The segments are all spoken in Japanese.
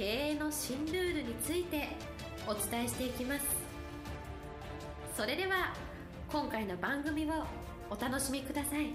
経営の新ルールについてお伝えしていきます。それでは今回の番組をお楽しみください。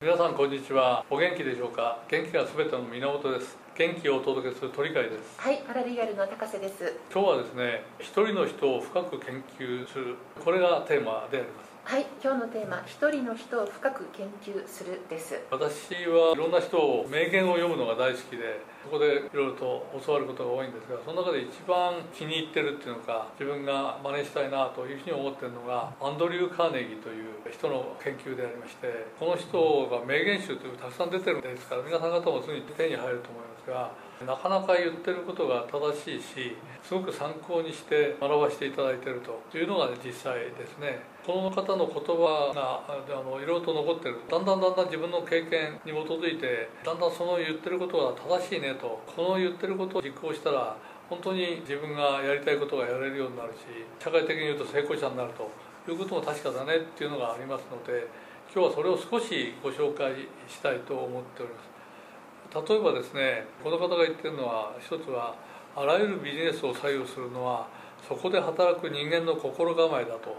皆さんこんにちは。お元気でしょうか？元気がすべての源です。元気をお届けする鳥飼です。はい、パラリーガルの高瀬です。今日はですね一人の人を深く研究するこれがテーマでありますはい、今日のテーマ、一人の人を深く研究するです。私はいろんな人を名言を読むのが大好きでそこでいろいろと教わることが多いんですがその中で一番気に入ってるっていうのか自分が真似したいなというふうに思ってるのがアンドリュー・カーネギーという人の研究でありましてこの人が名言集というたくさん出てるんですから皆さん方もすぐに手に入ると思いますがなかなか言ってることが正しいしすごく参考にして学ばせていただいてるというのが、実際ですねこの方の言葉があのいろいろと残ってる。だんだんだんだん自分の経験に基づいてだんだんその言ってることが正しいねとこの言ってることを実行したら本当に自分がやりたいことがやれるようになるし社会的に言うと成功者になるということも確かだねっていうのがありますので今日はそれを少しご紹介したいと思っております。例えばですねこの方が言ってるのは一つはあらゆるビジネスを左右するのはそこで働く人間の心構えだと、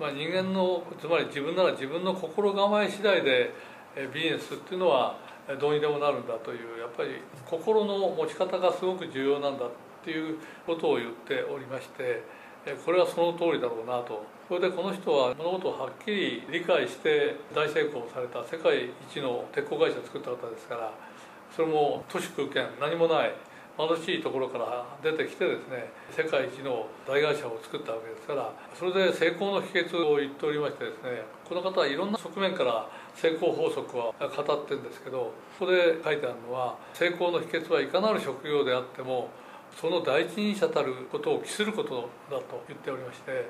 まあ、人間のつまり自分なら自分の心構え次第でビジネスっていうのはどうにでもなるんだというやっぱり心の持ち方がすごく重要なんだっていうことを言っておりましてこれはその通りだろうなと。それでこの人は物事をはっきり理解して大成功された世界一の鉄鋼会社を作った方ですからそれも都市空間何もない貧しいところから出てきてですね世界一の大会社を作ったわけですからそれで成功の秘訣を言っておりましてですねこの方はいろんな側面から成功法則は語ってるんですけどここで書いてあるのは成功の秘訣はいかなる職業であってもその第一人者たることを期することだと言っておりまして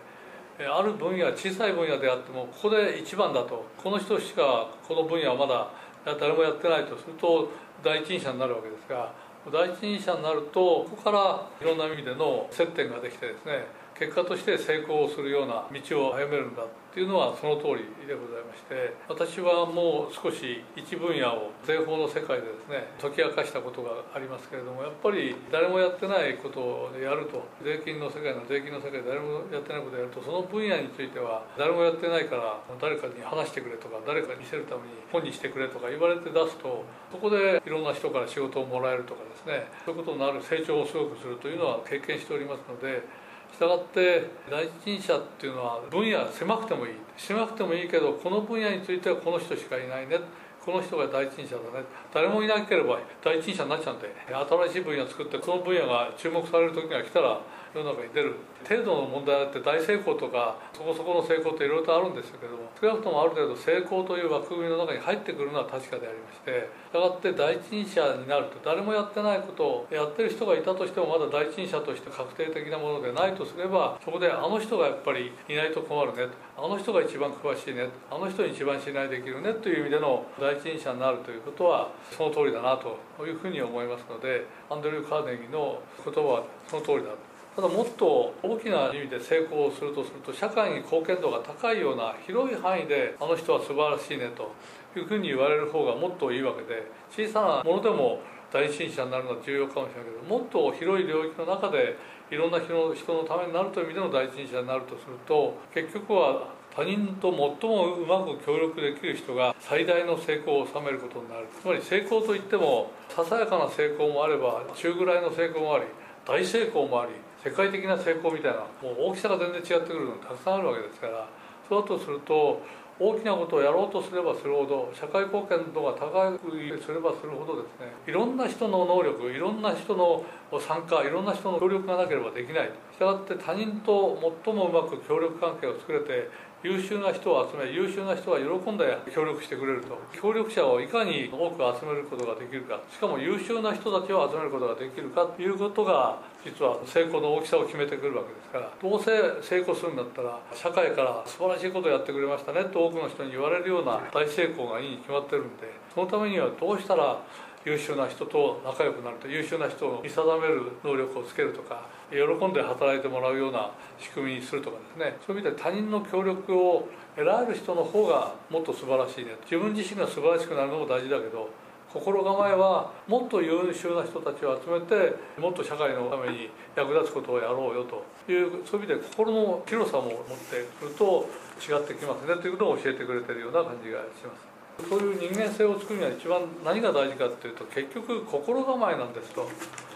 ある分野小さい分野であってもここで一番だとこの人しかこの分野はまだ誰もやってないとすると第一人者になるわけですが第一人者になるとここからいろんな意味での接点ができてですね結果として成功するような道を歩めるんだっていうのはその通りでございまして私はもう少し一分野を税法の世界でですね解き明かしたことがありますけれどもやっぱり誰もやってないことをやると税金の世界の税金の世界で誰もやってないことをやるとその分野については誰もやってないから誰かに話してくれとか誰かに見せるために本にしてくれとか言われて出すとそこでいろんな人から仕事をもらえるとかですねそういうことになる成長をすごくするというのは経験しておりますのでしたがって第一人者っていうのは分野狭くてもいい。狭くてもいいけどこの分野についてはこの人しかいないね。この人が第一人者だね。誰もいなければ第一人者になっちゃうんで新しい分野を作ってこの分野が注目される時が来たら世の中に出る。程度の問題だって大成功とかそこそこの成功っていろいろとあるんですけども少なくともある程度成功という枠組みの中に入ってくるのは確かでありましてしたがって第一人者になると誰もやってないことをやってる人がいたとしてもまだ第一人者として確定的なものでないとすればそこであの人がやっぱりいないと困るねあの人が一番詳しいねあの人に一番信頼できるねという意味での第第一人者になるということはその通りだなというふうに思いますのでアンドリュー・カーネギーの言葉はその通りだ。ただもっと大きな意味で成功するとすると社会に貢献度が高いような広い範囲であの人は素晴らしいねというふうに言われる方がもっといいわけで小さなものでも第一人者になるのは重要かもしれないけどもっと広い領域の中でいろんな人のためになるという意味での第一人者になるとすると結局は他人と最もうまく協力できる人が最大の成功を収めることになる。つまり成功といってもささやかな成功もあれば中ぐらいの成功もあり大成功もあり世界的な成功みたいなもう大きさが全然違ってくるのがたくさんあるわけですから。そうだとすると大きなことをやろうとすればするほど社会貢献度が高くすればするほどですね。いろんな人の能力いろんな人の参加いろんな人の協力がなければできない。したがって他人と最もうまく協力関係を作れて優秀な人を集め優秀な人は喜んで協力してくれると。協力者をいかに多く集めることができるか。しかも優秀な人たちを集めることができるかということが実は成功の大きさを決めてくるわけですから。どうせ成功するんだったら社会から素晴らしいことをやってくれましたねと多くの人に言われるような大成功がいいに決まってるんで。そのためにはどうしたら優秀な人と仲良くなると優秀な人を見定める能力をつけるとか喜んで働いてもらうような仕組みにするとかですね。そういう意味で他人の協力を得られる人の方がもっと素晴らしいね。自分自身が素晴らしくなるのも大事だけど心構えはもっと優秀な人たちを集めてもっと社会のために役立つことをやろうよというそういう意味で心の広さも持ってくると違ってきますね。ということを教えてくれてるような感じがします。そういう人間性を作るには一番何が大事かっていうと結局心構えなんですと。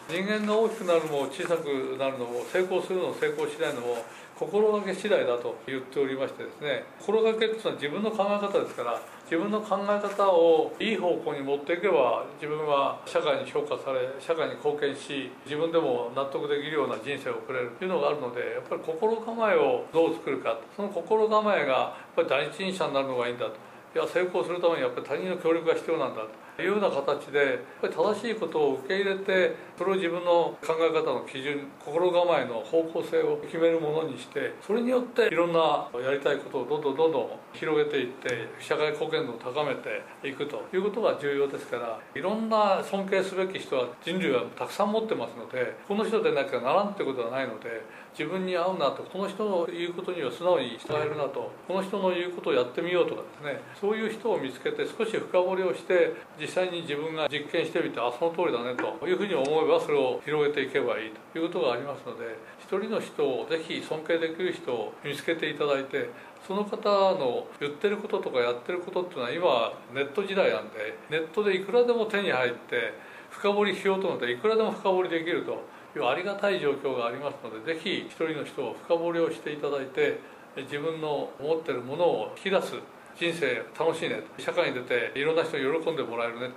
人間が大きくなるのも小さくなるのも成功するのも成功しないのも心がけ次第だと言っておりましてですね。心がけっていうのは自分の考え方ですから自分の考え方をいい方向に持っていけば自分は社会に評価され社会に貢献し自分でも納得できるような人生を送れるというのがあるのでやっぱり心構えをどう作るかその心構えがやっぱり第一人者になるのがいいんだと。いや成功するためにやっぱり他人の協力が必要なんだと。いうような形でやっぱり正しいことを受け入れてそれを自分の考え方の基準心構えの方向性を決めるものにしてそれによっていろんなやりたいことをどんどんどんどん広げていって社会貢献度を高めていくということが重要ですからいろんな尊敬すべき人は人類はたくさん持ってますのでこの人でなきゃならんってことはないので自分に合うなとこの人の言うことには素直に従えるなとこの人の言うことをやってみようとかですねそういう人を見つけて少し深掘りをして実際に自分が実験してみてあその通りだねというふうに思えばそれを広げていけばいいということがありますので一人の人をぜひ尊敬できる人を見つけていただいてその方の言ってることとかやってることっていうのは今ネット時代なんでネットでいくらでも手に入って深掘りしようと思っていくらでも深掘りできるというありがたい状況がありますのでぜひ一人の人を深掘りをしていただいて自分の持ってるものを引き出す人生楽しいね社会に出ていろんな人に喜んでもらえるね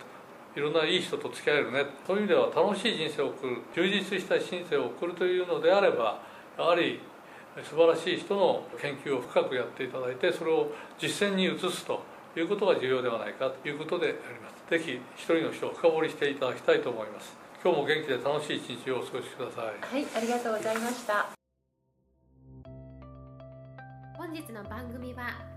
いろんないい人と付き合えるねそういう意味では楽しい人生を送る。充実した人生を送るというのであればやはり素晴らしい人の研究を深くやっていただいてそれを実践に移すということが重要ではないかと。いうことであります。ぜひ一人の人を深掘りしていただきたいと思います。今日も元気で楽しい一日をお過ごしください。はいありがとうございました。本日の番組は